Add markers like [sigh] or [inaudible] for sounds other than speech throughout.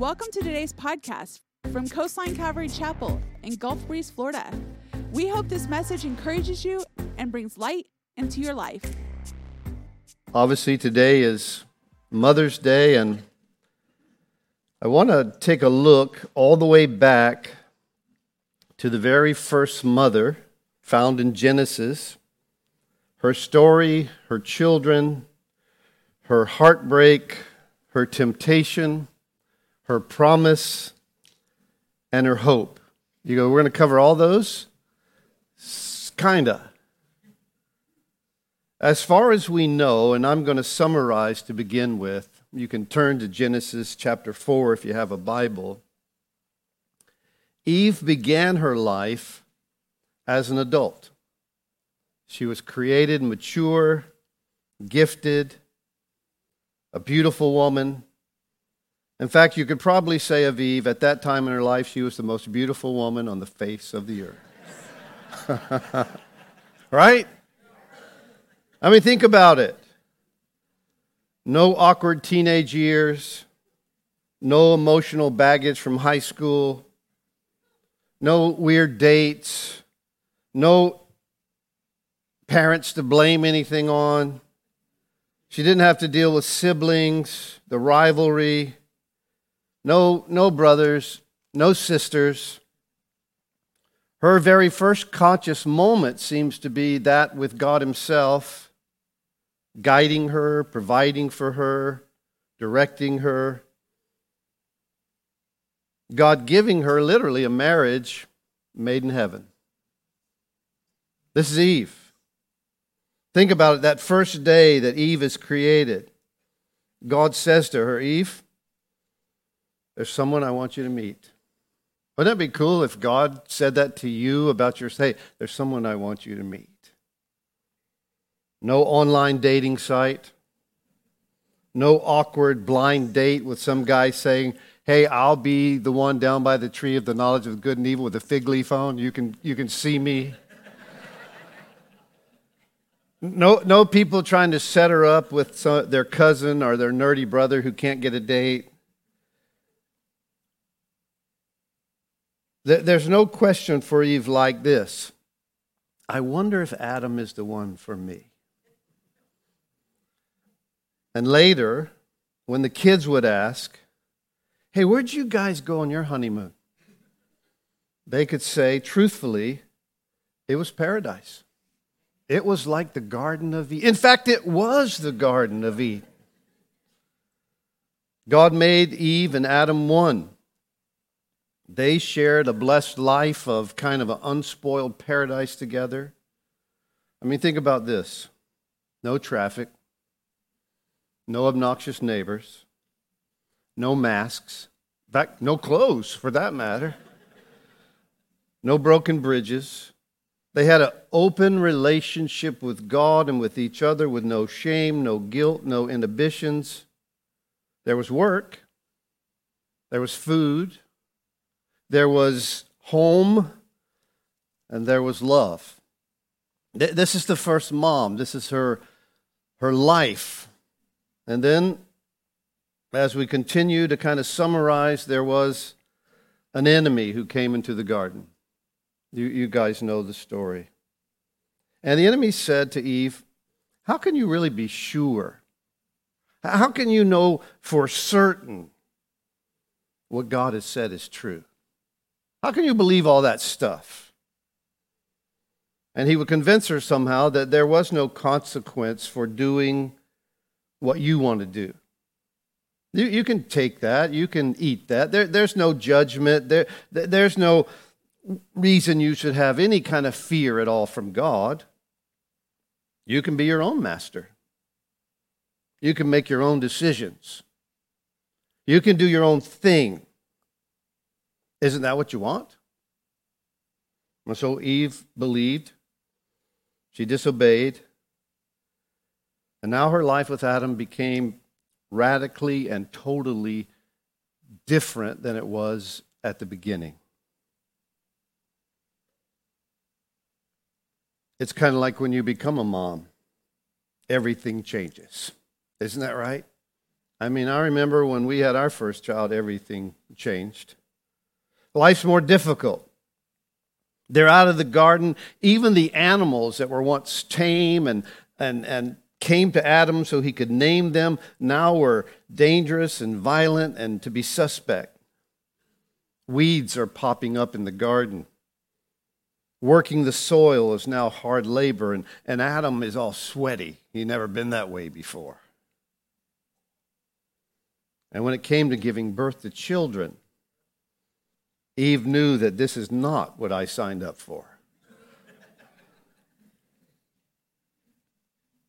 Welcome to today's podcast from Coastline Calvary Chapel in Gulf Breeze, Florida. We hope this message encourages you and brings light into your life. Obviously, today is Mother's Day, and I want to take a look all the way back to the very first mother found in Genesis. Her story, her children, her heartbreak, her temptation, her promise, and her hope. You go, we're going to cover all those? Kinda. As far as we know, and I'm going to summarize to begin with, you can turn to Genesis chapter 4 if you have a Bible. Eve began her life as an adult. She was created mature, gifted, a beautiful woman. In fact, you could probably say of Eve, at that time in her life, she was the most beautiful woman on the face of the earth. [laughs] right? I mean, think about it. No awkward teenage years, no emotional baggage from high school, no weird dates, no parents to blame anything on. She didn't have to deal with siblings, the rivalry, no, no brothers, no sisters. Her very first conscious moment seems to be that with God Himself, guiding her, providing for her, directing her. God giving her literally a marriage made in heaven. This is Eve. Think about it that first day that Eve is created. God says to her, Eve, there's someone I want you to meet. Wouldn't that be cool if God said that to you about your hey, there's someone I want you to meet? No online dating site. No awkward blind date with some guy saying, hey, I'll be the one down by the tree of the knowledge of good and evil with a fig leaf on. You can, you can see me. No, no people trying to set her up with some, their cousin or their nerdy brother who can't get a date. There's no question for Eve like this I wonder if Adam is the one for me. And later, when the kids would ask, Hey, where'd you guys go on your honeymoon? They could say, truthfully, it was paradise. It was like the Garden of Eden. In fact, it was the Garden of Eden. God made Eve and Adam one. They shared a blessed life of kind of an unspoiled paradise together. I mean, think about this. No traffic, no obnoxious neighbors, no masks, in fact, no clothes for that matter, no broken bridges. They had an open relationship with God and with each other with no shame, no guilt, no inhibitions. There was work, there was food, there was home, and there was love. This is the first mom. This is her, her life. And then, as we continue to kind of summarize, there was an enemy who came into the garden. You, you guys know the story. And the enemy said to Eve, How can you really be sure? How can you know for certain what God has said is true? How can you believe all that stuff? And he would convince her somehow that there was no consequence for doing what you want to do. You, you can take that, you can eat that. There, there's no judgment, there, there's no reason you should have any kind of fear at all from God. You can be your own master. You can make your own decisions. You can do your own thing. Isn't that what you want? And so Eve believed. She disobeyed. And now her life with Adam became radically and totally different than it was at the beginning. It's kind of like when you become a mom, everything changes. Isn't that right? I mean, I remember when we had our first child, everything changed. Life's more difficult. They're out of the garden. Even the animals that were once tame and, and, and came to Adam so he could name them now were dangerous and violent and to be suspect. Weeds are popping up in the garden. Working the soil is now hard labor, and, and Adam is all sweaty. He'd never been that way before. And when it came to giving birth to children, Eve knew that this is not what I signed up for.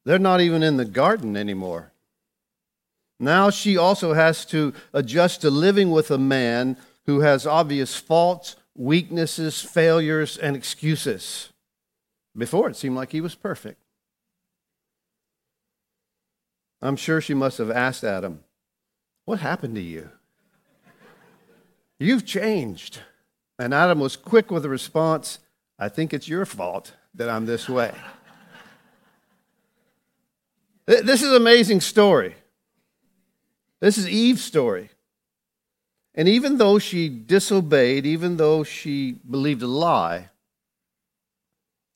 They're not even in the garden anymore. Now she also has to adjust to living with a man who has obvious faults, weaknesses, failures, and excuses. Before it seemed like he was perfect. I'm sure she must have asked Adam, What happened to you? You've changed. And Adam was quick with the response I think it's your fault that I'm this way. This is an amazing story. This is Eve's story. And even though she disobeyed, even though she believed a lie,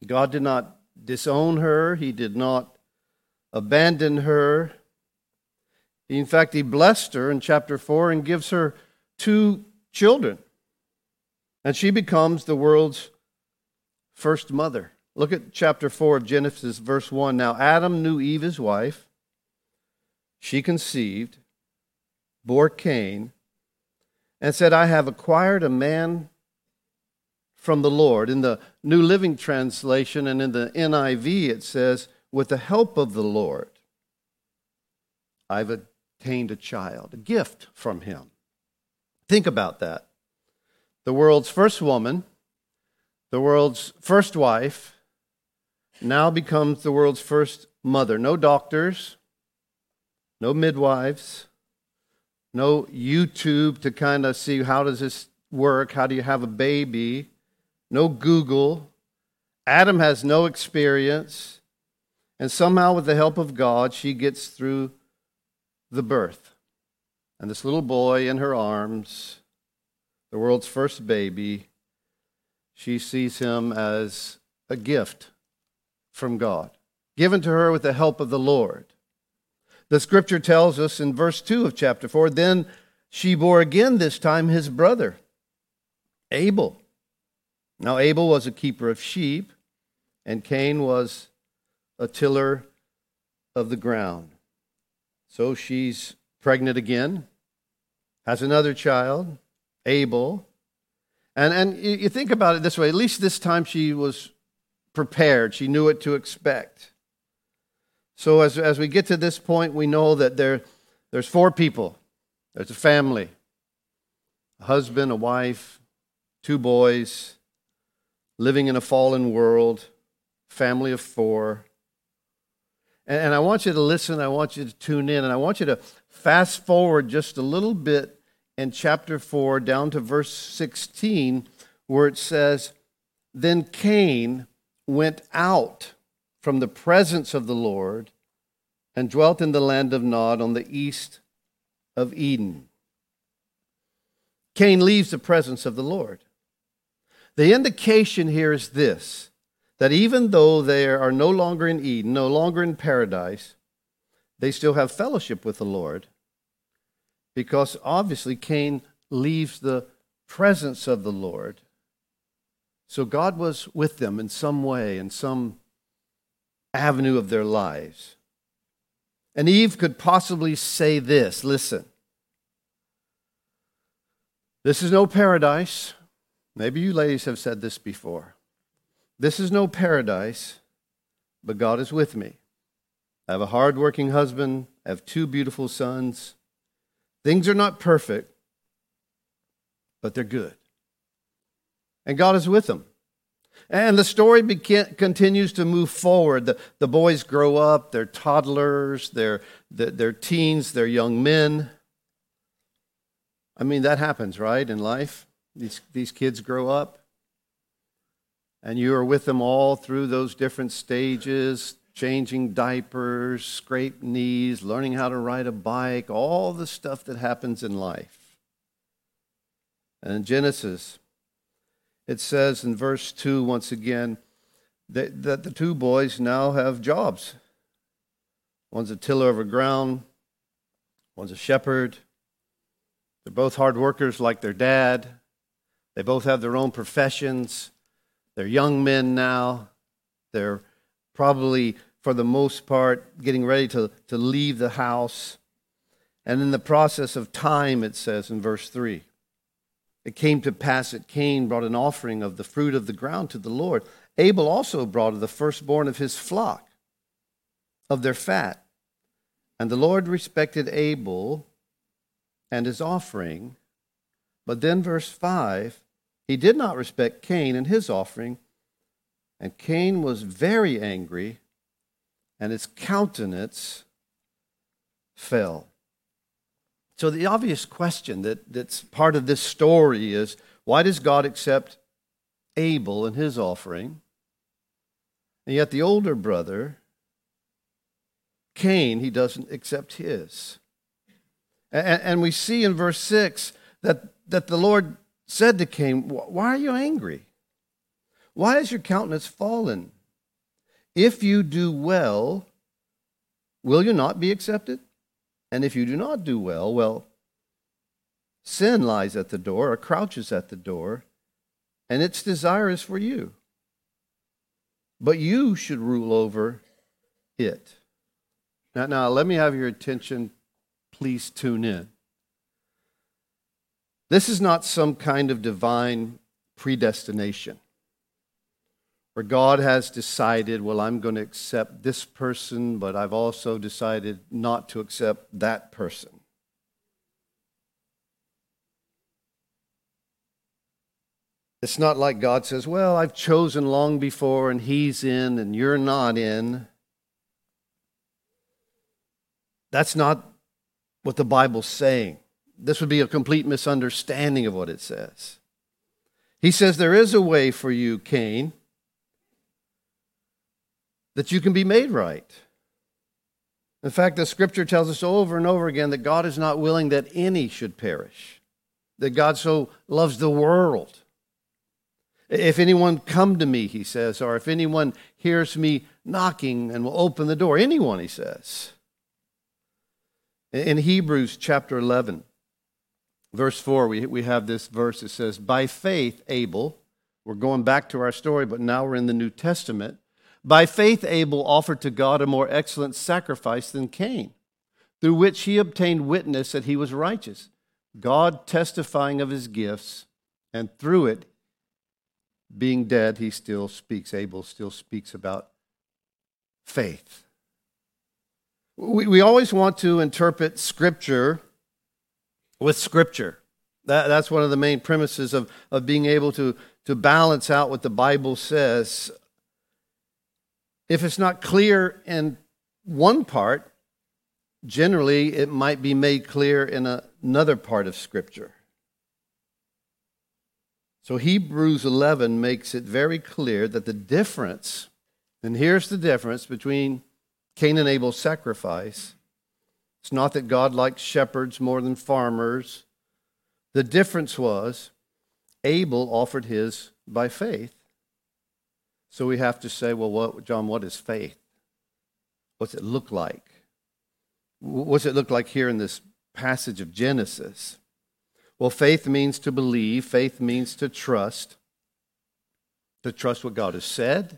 God did not disown her, He did not abandon her. In fact, He blessed her in chapter 4 and gives her two children. And she becomes the world's first mother. Look at chapter 4 of Genesis, verse 1. Now Adam knew Eve, his wife. She conceived, bore Cain, and said, I have acquired a man from the Lord. In the New Living Translation and in the NIV, it says, with the help of the Lord, I've attained a child, a gift from him. Think about that. The world's first woman, the world's first wife, now becomes the world's first mother. No doctors, no midwives, no YouTube to kind of see how does this work? How do you have a baby? No Google. Adam has no experience. And somehow, with the help of God, she gets through the birth. And this little boy in her arms, the world's first baby, she sees him as a gift from God, given to her with the help of the Lord. The scripture tells us in verse 2 of chapter 4 then she bore again this time his brother, Abel. Now, Abel was a keeper of sheep, and Cain was a tiller of the ground. So she's pregnant again, has another child, Abel. And, and you think about it this way at least this time she was prepared, she knew what to expect. So as, as we get to this point, we know that there, there's four people. There's a family, a husband, a wife, two boys, living in a fallen world, family of four. And, and I want you to listen, I want you to tune in, and I want you to fast forward just a little bit in chapter 4 down to verse 16, where it says, Then Cain went out from the presence of the Lord and dwelt in the land of Nod on the east of Eden. Cain leaves the presence of the Lord. The indication here is this that even though they are no longer in Eden, no longer in paradise, they still have fellowship with the Lord because obviously Cain leaves the presence of the Lord. So God was with them in some way, in some avenue of their lives. And Eve could possibly say this listen, this is no paradise. Maybe you ladies have said this before. This is no paradise, but God is with me. I have a hardworking husband, I have two beautiful sons. Things are not perfect, but they're good. And God is with them. And the story beca- continues to move forward. The, the boys grow up, they're toddlers, they're, they're teens, they're young men. I mean, that happens, right, in life? These, these kids grow up, and you are with them all through those different stages changing diapers, scraped knees, learning how to ride a bike, all the stuff that happens in life. And in Genesis, it says in verse 2 once again that, that the two boys now have jobs. One's a tiller of a ground, one's a shepherd. They're both hard workers like their dad. They both have their own professions. They're young men now. They're probably, for the most part, getting ready to, to leave the house. And in the process of time, it says in verse 3 it came to pass that Cain brought an offering of the fruit of the ground to the Lord. Abel also brought of the firstborn of his flock, of their fat. And the Lord respected Abel and his offering. But then, verse 5 he did not respect Cain and his offering. And Cain was very angry, and his countenance fell. So, the obvious question that, that's part of this story is why does God accept Abel and his offering? And yet, the older brother, Cain, he doesn't accept his. And, and we see in verse 6 that, that the Lord said to Cain, Why are you angry? Why is your countenance fallen? If you do well, will you not be accepted? And if you do not do well, well, sin lies at the door or crouches at the door, and its desire is for you. But you should rule over it. Now, now let me have your attention. Please tune in. This is not some kind of divine predestination where God has decided, well, I'm going to accept this person, but I've also decided not to accept that person. It's not like God says, well, I've chosen long before and he's in and you're not in. That's not what the Bible's saying. This would be a complete misunderstanding of what it says. He says, There is a way for you, Cain, that you can be made right. In fact, the scripture tells us over and over again that God is not willing that any should perish, that God so loves the world. If anyone come to me, he says, or if anyone hears me knocking and will open the door, anyone, he says. In Hebrews chapter 11, verse 4, we, we have this verse that says, By faith, Abel, we're going back to our story, but now we're in the New Testament. By faith, Abel offered to God a more excellent sacrifice than Cain, through which he obtained witness that he was righteous, God testifying of his gifts, and through it, being dead, he still speaks. Abel still speaks about faith. We, we always want to interpret Scripture with Scripture. That, that's one of the main premises of, of being able to, to balance out what the Bible says. If it's not clear in one part, generally it might be made clear in a, another part of Scripture. So Hebrews 11 makes it very clear that the difference, and here's the difference between Cain and Abel's sacrifice it's not that God likes shepherds more than farmers. The difference was Abel offered his by faith. So we have to say, well, what, John, what is faith? What's it look like? What's it look like here in this passage of Genesis? Well, faith means to believe, faith means to trust, to trust what God has said,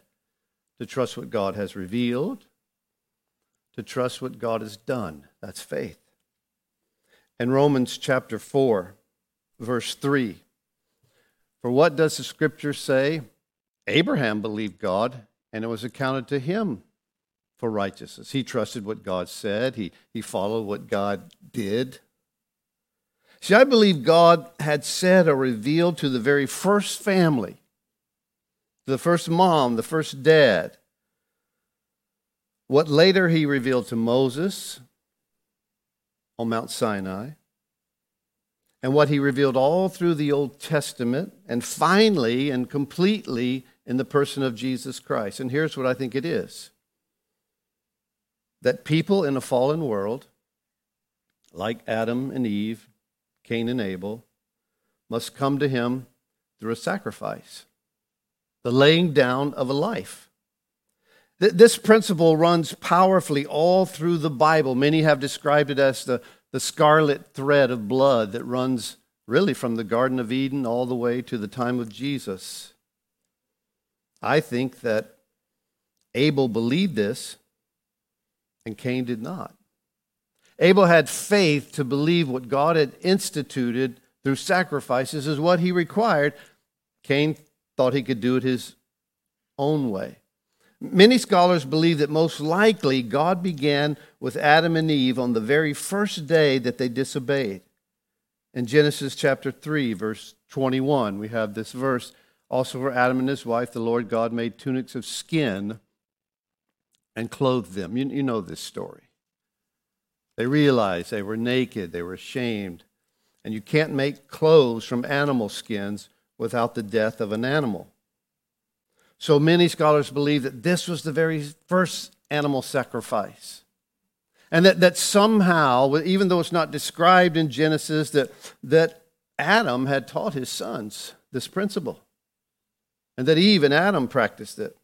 to trust what God has revealed, to trust what God has done. That's faith. In Romans chapter 4, verse 3, for what does the scripture say? Abraham believed God, and it was accounted to him for righteousness. He trusted what God said, he, he followed what God did. See, I believe God had said or revealed to the very first family, the first mom, the first dad, what later he revealed to Moses on Mount Sinai, and what he revealed all through the Old Testament, and finally and completely in the person of Jesus Christ. And here's what I think it is that people in a fallen world, like Adam and Eve, Cain and Abel, must come to him through a sacrifice, the laying down of a life. This principle runs powerfully all through the Bible. Many have described it as the, the scarlet thread of blood that runs really from the Garden of Eden all the way to the time of Jesus. I think that Abel believed this and Cain did not. Abel had faith to believe what God had instituted through sacrifices is what he required. Cain thought he could do it his own way. Many scholars believe that most likely God began with Adam and Eve on the very first day that they disobeyed. In Genesis chapter 3, verse 21, we have this verse. Also, for Adam and his wife, the Lord God made tunics of skin and clothed them. You, you know this story. They realized they were naked, they were ashamed. And you can't make clothes from animal skins without the death of an animal. So many scholars believe that this was the very first animal sacrifice. And that, that somehow, even though it's not described in Genesis, that, that Adam had taught his sons this principle. And that Eve and Adam practiced it.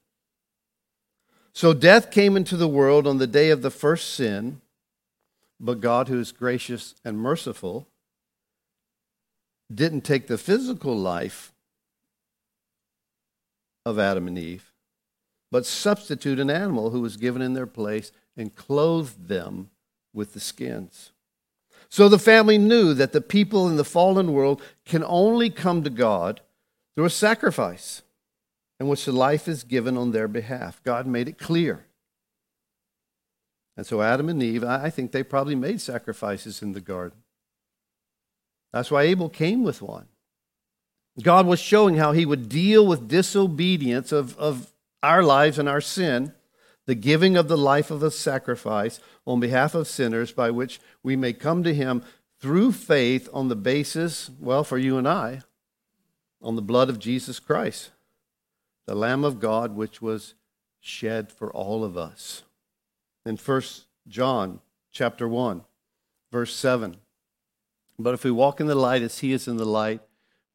So death came into the world on the day of the first sin, but God, who is gracious and merciful, didn't take the physical life of Adam and Eve, but substitute an animal who was given in their place and clothed them with the skins. So the family knew that the people in the fallen world can only come to God through a sacrifice in which the life is given on their behalf. God made it clear. And so Adam and Eve, I think they probably made sacrifices in the garden. That's why Abel came with one. God was showing how he would deal with disobedience of, of our lives and our sin, the giving of the life of a sacrifice on behalf of sinners by which we may come to him through faith on the basis, well, for you and I, on the blood of Jesus Christ, the Lamb of God, which was shed for all of us. In 1 John chapter 1, verse 7. But if we walk in the light as he is in the light,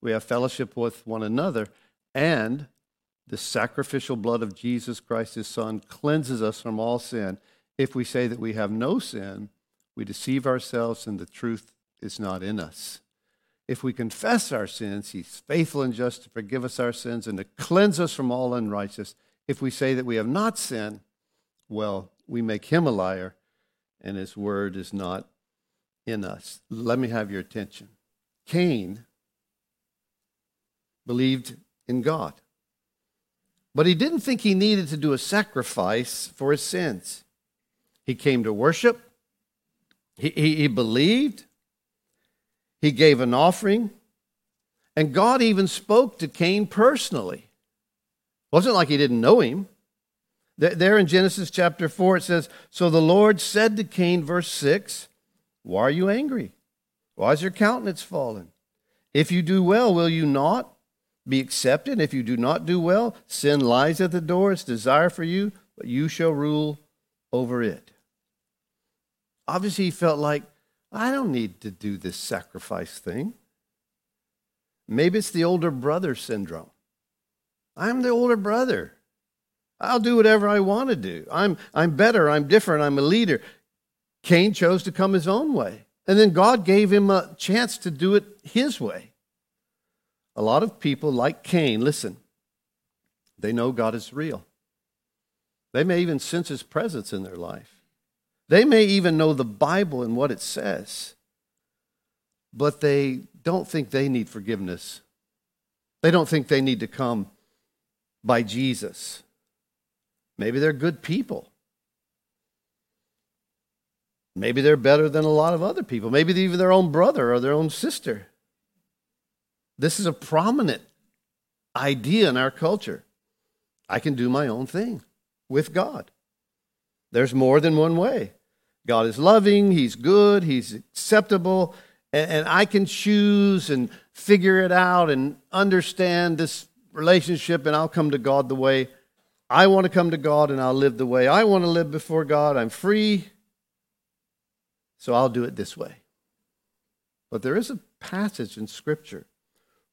we have fellowship with one another, and the sacrificial blood of Jesus Christ, his Son, cleanses us from all sin. If we say that we have no sin, we deceive ourselves and the truth is not in us. If we confess our sins, he's faithful and just to forgive us our sins and to cleanse us from all unrighteousness. If we say that we have not sinned, well, we make him a liar and his word is not in us. Let me have your attention. Cain believed in God. But he didn't think he needed to do a sacrifice for his sins. He came to worship, he, he, he believed, he gave an offering, and God even spoke to Cain personally. It wasn't like he didn't know him. There in Genesis chapter 4, it says, So the Lord said to Cain, verse 6, Why are you angry? Why is your countenance fallen? If you do well, will you not? Be accepted. If you do not do well, sin lies at the door, its desire for you, but you shall rule over it. Obviously, he felt like, I don't need to do this sacrifice thing. Maybe it's the older brother syndrome. I'm the older brother. I'll do whatever I want to do. I'm, I'm better. I'm different. I'm a leader. Cain chose to come his own way. And then God gave him a chance to do it his way. A lot of people, like Cain, listen, they know God is real. They may even sense his presence in their life. They may even know the Bible and what it says, but they don't think they need forgiveness. They don't think they need to come by Jesus. Maybe they're good people. Maybe they're better than a lot of other people. Maybe even their own brother or their own sister. This is a prominent idea in our culture. I can do my own thing with God. There's more than one way. God is loving, He's good, He's acceptable, and, and, I can choose and figure it out and understand this relationship, and I'll come to God the way I want to come to God and I'll live the way I want to live before God. I'm free, so I'll do it this way. But there is a passage in Scripture,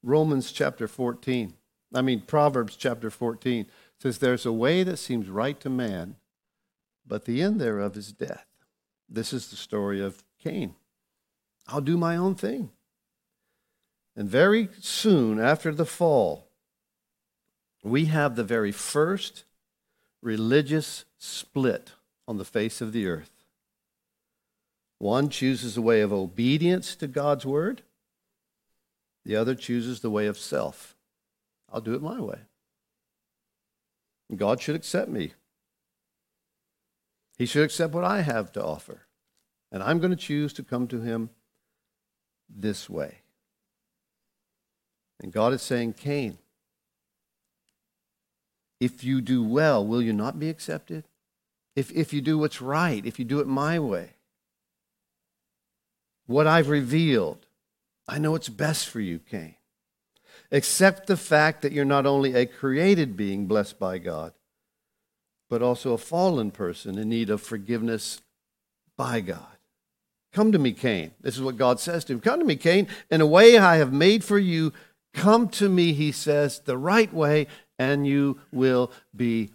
Romans chapter 14. I mean, Proverbs chapter 14 says, There's a way that seems right to man, but the end thereof is death. This is the story of Cain. I'll do my own thing. And very soon after the fall, we have the very first religious split on the face of the earth. One chooses the way of obedience to God's word, the other chooses the way of self. I'll do it my way. God should accept me. He should accept what I have to offer. And I'm going to choose to come to Him this way. And God is saying, Cain, if you do well, will you not be accepted? If, if you do what's right, if you do it my way, what I've revealed, I know it's best for you, Cain. Accept the fact that you're not only a created being blessed by God, but also a fallen person in need of forgiveness by God. Come to me, Cain. This is what God says to him. Come to me, Cain, in a way I have made for you. Come to me, he says, the right way, and you will be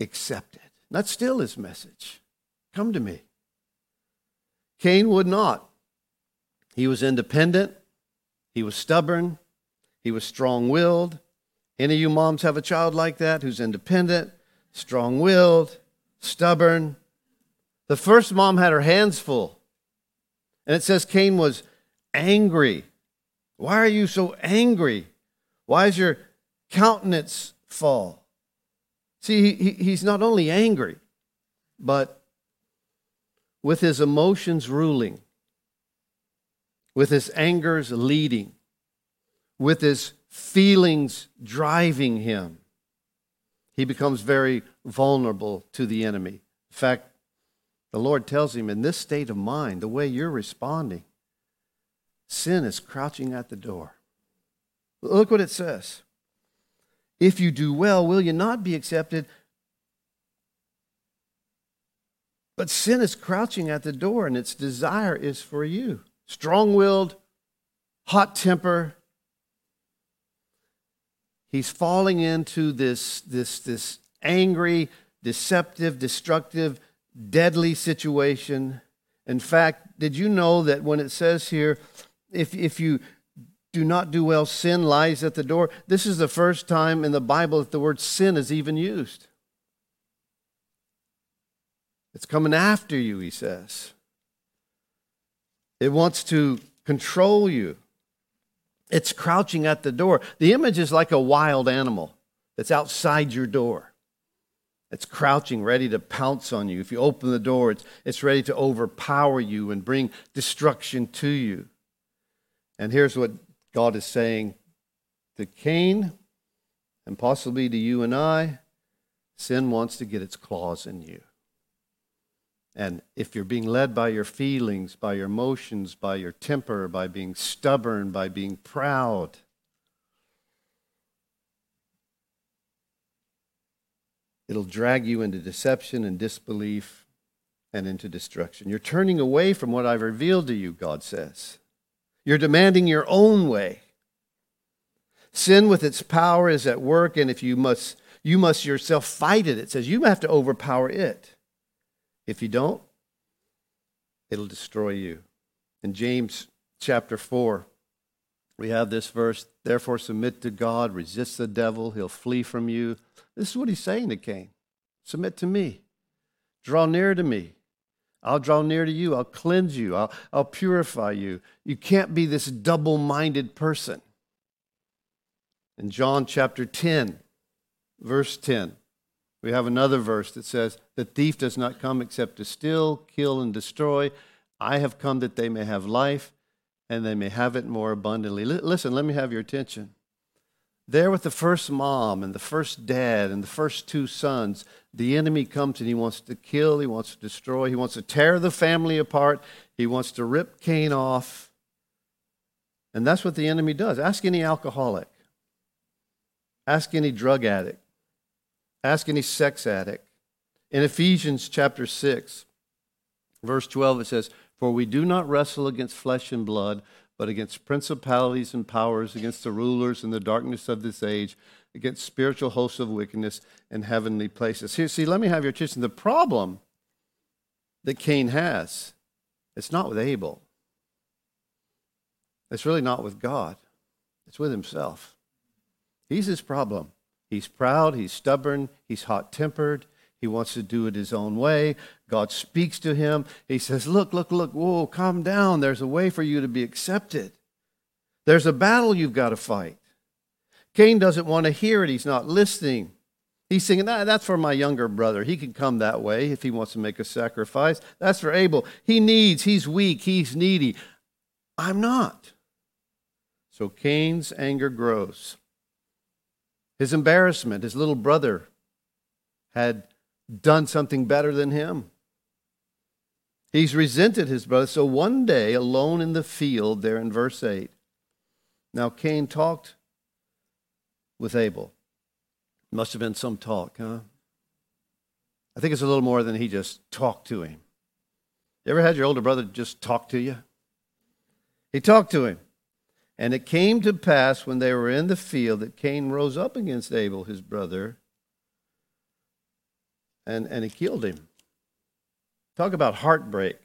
accepted. That's still his message. Come to me. Cain would not. He was independent, he was stubborn, he was strong willed. Any of you moms have a child like that who's independent, strong willed, stubborn? The first mom had her hands full. And it says Cain was angry. Why are you so angry? Why is your countenance fall? See, he, he's not only angry, but with his emotions ruling, with his angers leading, with his feelings driving him, he becomes very vulnerable to the enemy. In fact, the Lord tells him, in this state of mind, the way you're responding, sin is crouching at the door. Look what it says. If you do well, will you not be accepted? But sin is crouching at the door, and its desire is for you. Strong willed, hot temper. He's falling into this, this, this angry, deceptive, destructive, deadly situation. In fact, did you know that when it says here, if, if you do not do well, sin lies at the door? This is the first time in the Bible that the word sin is even used. It's coming after you, he says. It wants to control you. It's crouching at the door. The image is like a wild animal that's outside your door. It's crouching, ready to pounce on you. If you open the door, it's, it's ready to overpower you and bring destruction to you. And here's what God is saying to Cain, and possibly to you and I sin wants to get its claws in you. And if you're being led by your feelings, by your emotions, by your temper, by being stubborn, by being proud, it'll drag you into deception and disbelief and into destruction. You're turning away from what I've revealed to you, God says. You're demanding your own way. Sin with its power is at work, and if you must, you must yourself fight it. It says you have to overpower it. If you don't, it'll destroy you. In James chapter 4, we have this verse Therefore, submit to God, resist the devil, he'll flee from you. This is what he's saying to Cain Submit to me, draw near to me. I'll draw near to you. I'll cleanse you. I'll, I'll purify you. You can't be this double minded person. In John chapter 10, verse 10, we have another verse that says, The thief does not come except to steal, kill, and destroy. I have come that they may have life and they may have it more abundantly. L- listen, let me have your attention. There with the first mom and the first dad and the first two sons, the enemy comes and he wants to kill, he wants to destroy, he wants to tear the family apart, he wants to rip Cain off. And that's what the enemy does. Ask any alcoholic, ask any drug addict. Ask any sex addict. In Ephesians chapter 6, verse 12, it says, For we do not wrestle against flesh and blood, but against principalities and powers, against the rulers in the darkness of this age, against spiritual hosts of wickedness in heavenly places. Here, see, let me have your attention. The problem that Cain has, it's not with Abel. It's really not with God. It's with himself. He's his problem. He's proud, he's stubborn, he's hot tempered, he wants to do it his own way. God speaks to him. He says, Look, look, look, whoa, calm down. There's a way for you to be accepted. There's a battle you've got to fight. Cain doesn't want to hear it, he's not listening. He's nah, that's for my younger brother. He can come that way if he wants to make a sacrifice. That's for Abel. He needs, he's weak, he's needy. I'm not. So Cain's anger grows his embarrassment. His little brother had done something better than him. He's resented his brother. So one day, alone in the field, there in verse 8, now Cain talked with Abel. Must have been some talk, huh? I think it's a little more than he just talked to him. You ever had your older brother just talk to you? He talked to him. And it came to pass when they were in the field that Cain rose up against Abel, his brother, and, and he killed him. Talk about heartbreak.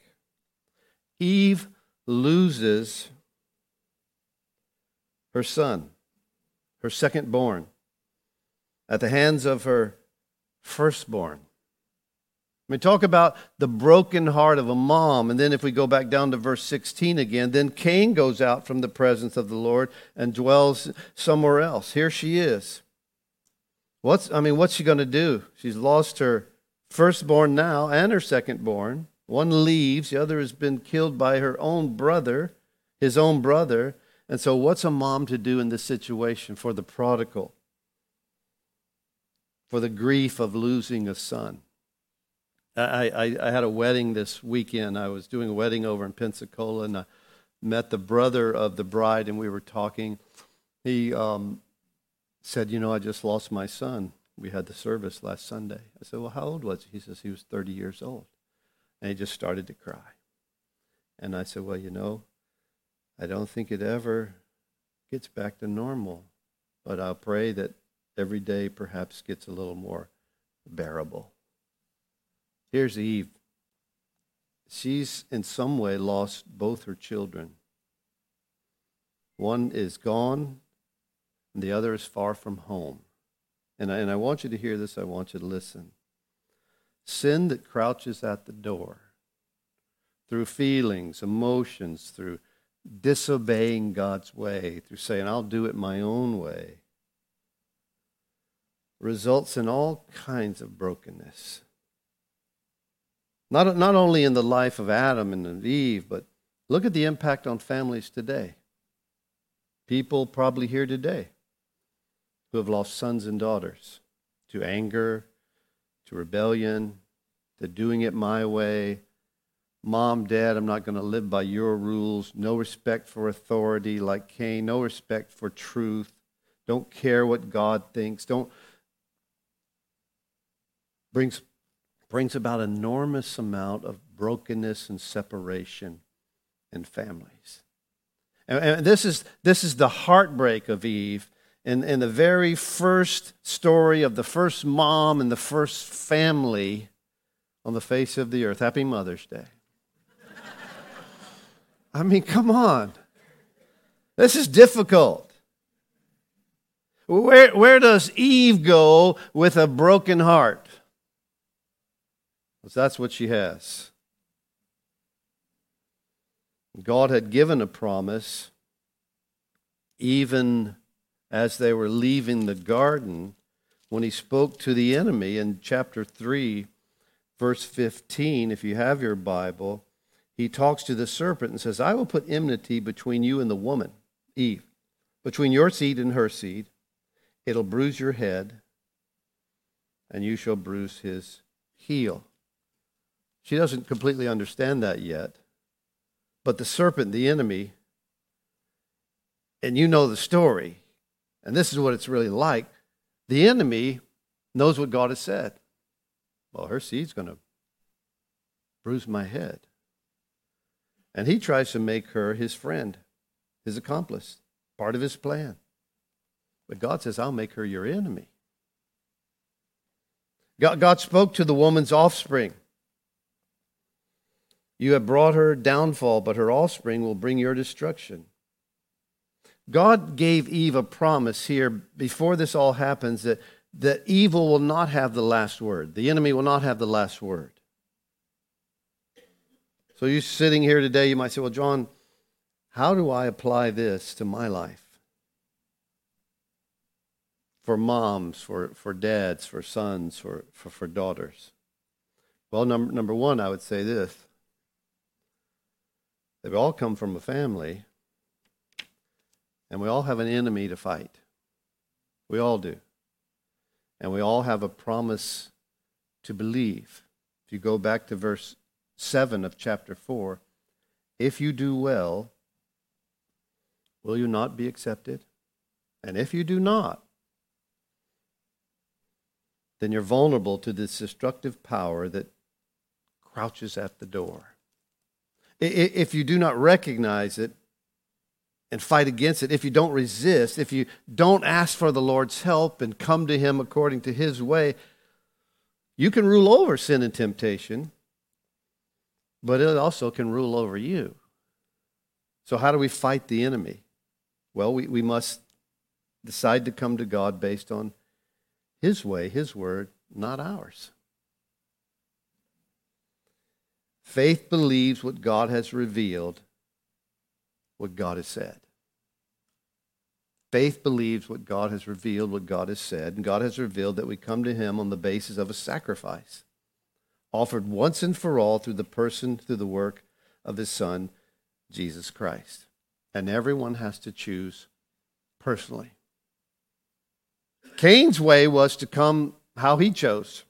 Eve loses her son, her second born, at the hands of her firstborn. We talk about the broken heart of a mom. And then if we go back down to verse 16 again, then Cain goes out from the presence of the Lord and dwells somewhere else. Here she is. What's I mean, what's she going to do? She's lost her firstborn now and her secondborn. One leaves, the other has been killed by her own brother, his own brother. And so what's a mom to do in this situation for the prodigal? For the grief of losing a son? I, I, I, had a wedding this weekend. I was doing a wedding over in Pensacola, and I met the brother of the bride, and we were talking. He um, said, You know, I just lost my son. We had the service last Sunday. I said, Well, how old was he? He says he was 30 years old. And he just started to cry. And I said, Well, you know, I don't think it ever gets back to normal, but I'll pray that every day perhaps gets a little more bearable. Here's Eve. She's in some way lost both her children. One is gone, and the other is far from home. And I, and I want you to hear this, I want you to listen. Sin that crouches at the door through feelings, emotions, through disobeying God's way, through saying, I'll do it my own way, results in all kinds of brokenness. Not, not only in the life of Adam and Eve, but look at the impact on families today. People probably here today who have lost sons and daughters to anger, to rebellion, to doing it my way. Mom, dad, I'm not going to live by your rules. No respect for authority like Cain. No respect for truth. Don't care what God thinks. Don't brings brings about enormous amount of brokenness and separation in families. And, and this, is, this is the heartbreak of Eve in, in the very first story of the first mom and the first family on the face of the earth. Happy Mother's Day. I mean, come on. This is difficult. Where, where does Eve go with a broken heart? Because that's what she has. God had given a promise even as they were leaving the garden when he spoke to the enemy in chapter 3, verse 15. If you have your Bible, he talks to the serpent and says, I will put enmity between you and the woman, Eve, between your seed and her seed. It'll bruise your head, and you shall bruise his heel. She doesn't completely understand that yet. But the serpent, the enemy, and you know the story, and this is what it's really like the enemy knows what God has said. Well, her seed's going to bruise my head. And he tries to make her his friend, his accomplice, part of his plan. But God says, I'll make her your enemy. God, spoke to the woman's offspring. You have brought her downfall, but her offspring will bring your destruction. God gave Eve a promise here before this all happens that, that evil will not have the last word. The enemy will not have the last word. So you sitting here today, you might say, Well, John, how do I apply this to my life? For moms, for, for dads, for sons, for, for, for daughters. Well, number, number one, I would say this. They've all come from a family and we all have an enemy to fight. We all do. And we all have a promise to believe. If you go back to verse 7 of chapter 4, if you do well, will you not be accepted? And if you do not, then you're vulnerable to this destructive power that crouches at the door. If you do not recognize it, and fight against it, if you don't resist, if you don't ask for the Lord's help and come to Him according to His way, you can rule over sin and temptation, but it also can rule over you. So, how do we fight the enemy? Well, we, we must decide to come to God based on His way, His word, not ours. Faith believes what God has revealed what God has said. Faith believes what God has revealed, what God has said, and God has revealed that we come to Him on the basis of a sacrifice offered once and for all through the person, through the work of His Son, Jesus Christ. And everyone has to choose personally. Cain's way was to come how he chose.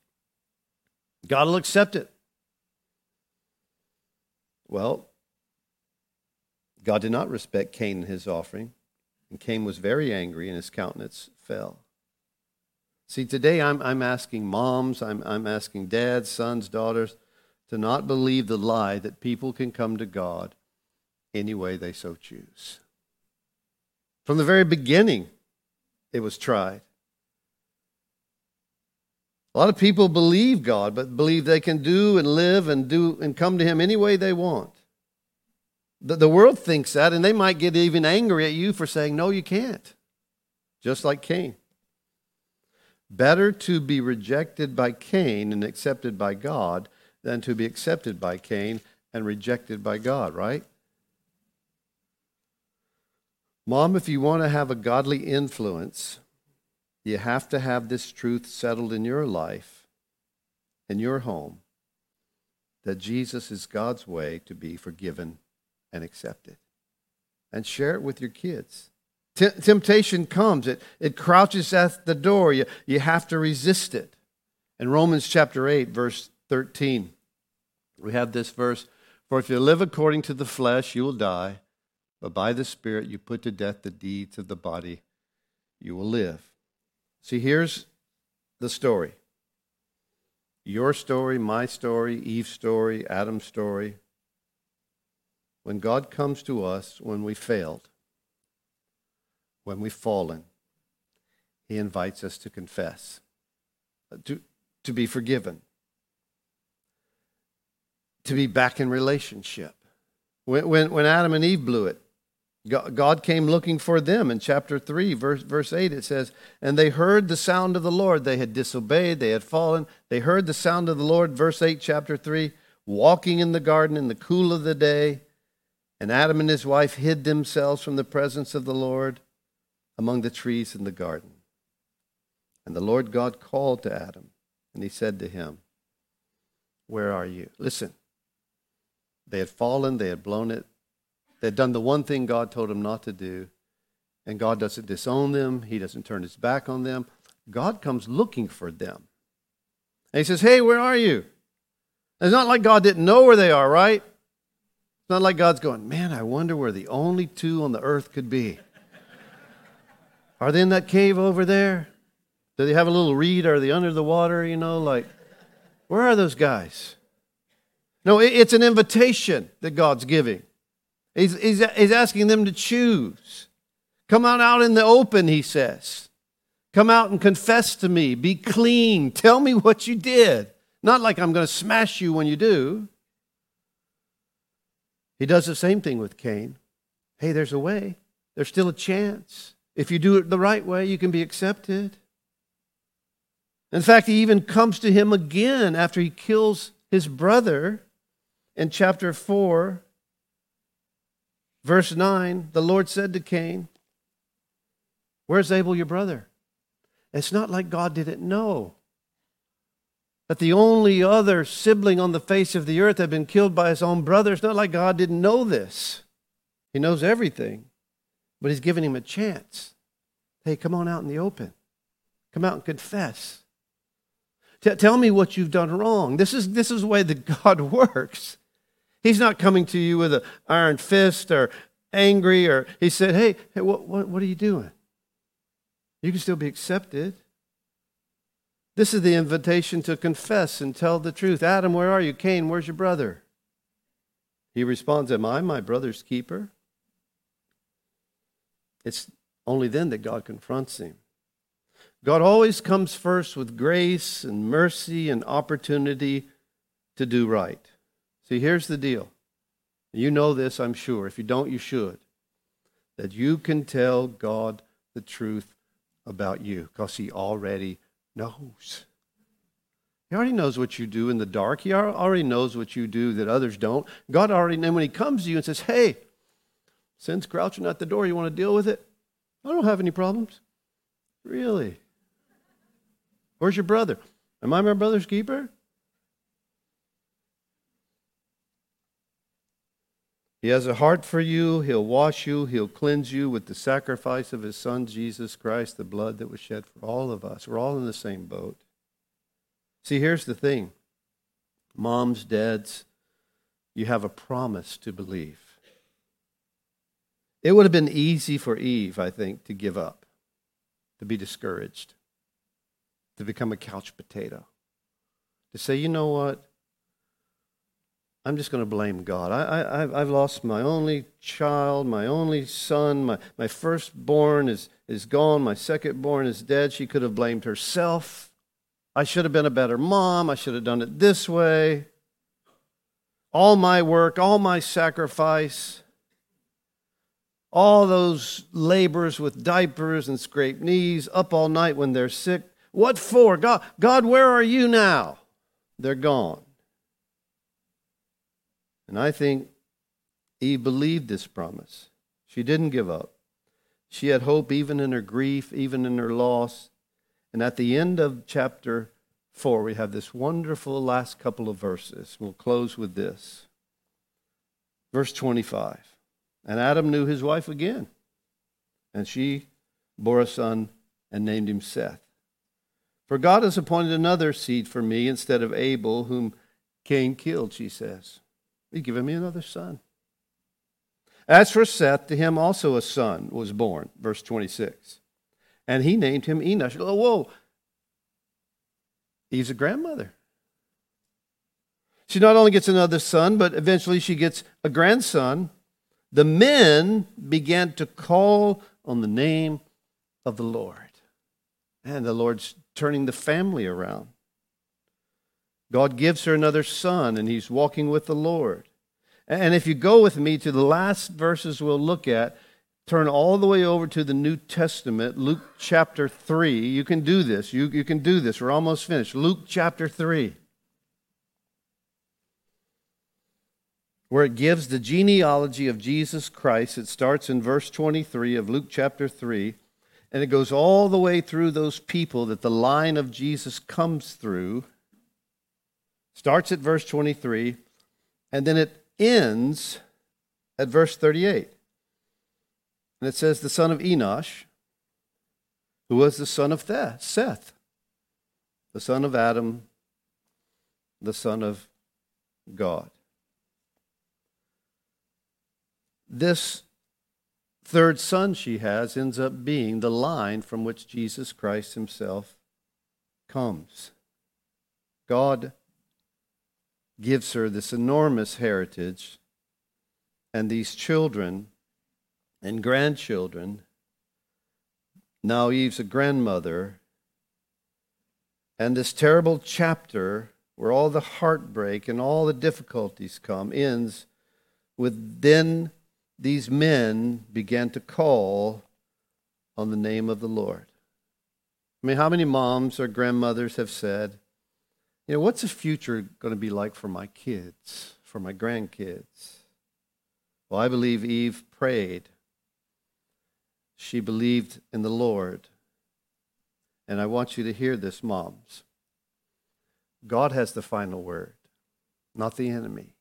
God will accept it. Well, God did not respect Cain and his offering, and Cain was very angry, and his countenance fell. See, today I'm, I'm asking moms, I'm, I'm asking dads, sons, daughters to not believe the lie that people can come to God any way they so choose. From the very beginning, it was tried. A lot of people believe God, but believe they can do and live and do and come to Him any way they want. The, the world thinks that, and they might get even angry at you for saying, No, you can't. Just like Cain. Better to be rejected by Cain and accepted by God than to be accepted by Cain and rejected by God, right? Mom, if you want to have a godly influence, you have to have this truth settled in your life, in your home, that Jesus is God's way to be forgiven and accepted. And share it with your kids. T- temptation comes, it, it crouches at the door. You, you have to resist it. In Romans chapter 8, verse 13, we have this verse For if you live according to the flesh, you will die, but by the Spirit you put to death the deeds of the body, you will live. See, here's the story your story, my story, Eve's story, Adam's story when God comes to us when we failed, when we've fallen, He invites us to confess, uh, to, to be forgiven, to be back in relationship. When, when, when Adam and Eve blew it, God came looking for them. In chapter 3, verse, verse 8, it says, And they heard the sound of the Lord. They had disobeyed, they had fallen. They heard the sound of the Lord, verse 8, chapter 3, walking in the garden in the cool of the day. And Adam and his wife hid themselves from the presence of the Lord among the trees in the garden. And the Lord God called to Adam, and he said to him, Where are you? Listen, they had fallen, they had blown it, they had done the one thing God told them not to do, and God doesn't disown them, He doesn't turn His back on them. God comes looking for them. And He says, Hey, where are you? It's not like God didn't know where they are, right? It's not like God's going, man, I wonder where the only two on the earth could be. [laughs] Are they in that cave over there? Do they have a little reed? Are they under the water? You know, like, where are those guys? No, it's an invitation that God's giving. He's, he's, he's asking them to choose. Come on out in the open, he says. Come out and confess to me. Be clean. Tell me what you did. Not like I'm going to smash you when you do. He does the same thing with Cain. Hey, there's a way. There's still a chance. If you do it the right way, you can be accepted. In fact, he even comes to him again after he kills his brother in chapter 4, verse 9. The Lord said to Cain, Where's Abel, your brother? It's not like God didn't know that the only other sibling on the face of the earth had been killed by his own brother. It's not like God didn't know this. He knows everything, but He's giving him a chance. Hey, come on out in the open. Come out and confess. T- tell me what you've done wrong. This is, this is the way that God [laughs] works. He's not coming to you with an iron fist or angry, or He said, Hey, hey what, what, what are you doing? You can still be accepted. This is the invitation to confess and tell the truth. Adam, where are you? Cain, where's your brother? He responds, Am I my brother's keeper? It's only then that God confronts him. God always comes first with grace and mercy and opportunity to do right. See, here's the deal. You know this, I'm sure. If you don't, you should. That you can tell God the truth about you because He already knows. He already knows what you do in the dark. He already knows what you do that others don't. God already, and when He comes to you and says, Hey, sin's crouching at the door, you want to deal with it? I don't have any problems. Really? Where's your brother? Am I my brother's keeper? He has a heart for you. He'll wash you. He'll cleanse you with the sacrifice of his son, Jesus Christ, the blood that was shed for all of us. We're all in the same boat. See, here's the thing moms, dads, you have a promise to believe. It would have been easy for Eve, I think, to give up, to be discouraged, to become a couch potato, to say, you know what? I'm just going to blame God. I, I, I've lost my only child, my only son, my, my firstborn is, is gone, my secondborn is dead. She could have blamed herself. I should have been a better mom. I should have done it this way. All my work, all my sacrifice all those labors with diapers and scraped knees, up all night when they're sick. What for? God, God, where are you now? They're gone. And I think Eve believed this promise. She didn't give up. She had hope even in her grief, even in her loss. And at the end of chapter 4, we have this wonderful last couple of verses. We'll close with this. Verse 25. And Adam knew his wife again. And she bore a son and named him Seth. For God has appointed another seed for me instead of Abel, whom Cain killed, she says. He's given me another son. As for Seth, to him also a son was born, verse 26. And he named him Enosh. Oh, whoa. He's a grandmother. She not only gets another son, but eventually she gets a grandson the men began to call on the name of the Lord. And the Lord's turning the family around. God gives her another son, and he's walking with the Lord. And if you go with me to the last verses we'll look at, turn all the way over to the New Testament, Luke chapter 3. You can do this. You, you can do this. We're almost finished. Luke chapter 3. where it gives the genealogy of Jesus Christ. It starts in verse 23 of Luke chapter 3, and it goes all the way through those people that the line of Jesus comes through. Starts at verse 23, and then it ends at verse 38. And it says, The son of Enosh, who was the son of Seth, the son of Adam, the son of God. This third son she has ends up being the line from which Jesus Christ himself comes. God gives her this enormous heritage, and these children and grandchildren. Now Eve's a grandmother. And this terrible chapter, where all the heartbreak and all the difficulties come, ends with then these men began to call on the name of the Lord. I mean, how many moms or grandmothers have said, you know, what's the future going to be like for my kids, for my grandkids? Well, I believe Eve prayed. She believed in the Lord. And I want you to hear this, moms. God has the final word, not the enemy.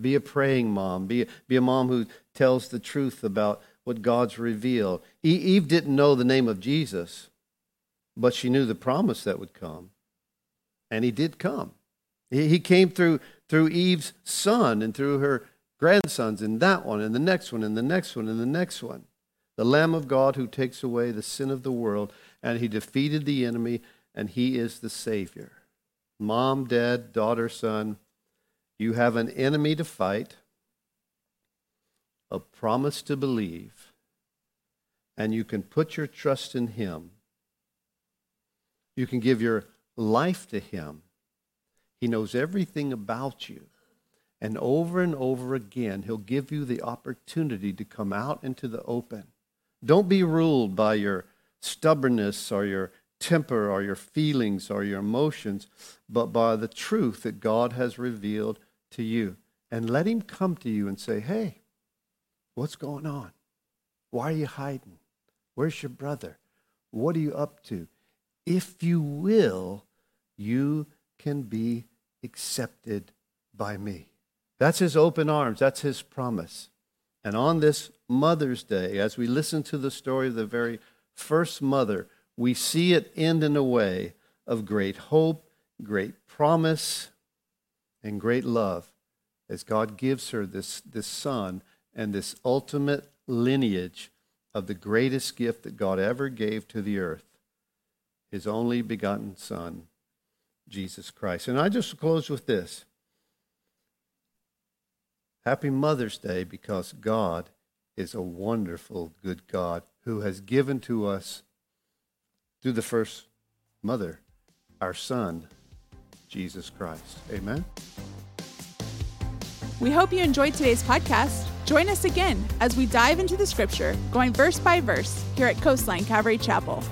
Be a praying mom. Be, be a mom who tells the truth about what God's revealed. Eve didn't know the name of Jesus, but she knew the promise that would come. And he did come. He came through, through Eve's son and through her grandsons, and that one, and the next one, and the next one, and the next one. The Lamb of God who takes away the sin of the world, and he defeated the enemy, and he is the Savior. Mom, dad, daughter, son, you have an enemy to fight, a promise to believe, and you can put your trust in him. You can give your life to Him. He knows everything about you. And over and over again, He'll give you the opportunity to come out into the open. Don't be ruled by your stubbornness or your temper or your feelings or your emotions, but by the truth that God has revealed to you. And let Him come to you and say, Hey, what's going on? Why are you hiding? Where's your brother? What are you up to? If you will, you can be accepted by me. That's his open arms, that's his promise. And on this Mother's Day, as we listen to the story of the very first mother, we see it end in a way of great hope, great promise, and great love as God gives her this, this son and this ultimate lineage of the greatest gift that God ever gave to the earth his only begotten son, Jesus Christ. And I just close with this. Happy Mother's Day because God is a wonderful, good God who has given to us, through the first mother, our Son, Jesus Christ. Amen. We hope you enjoyed today's podcast. Join us again as we dive into the scripture, going verse by verse, here at Coastline Calvary Chapel.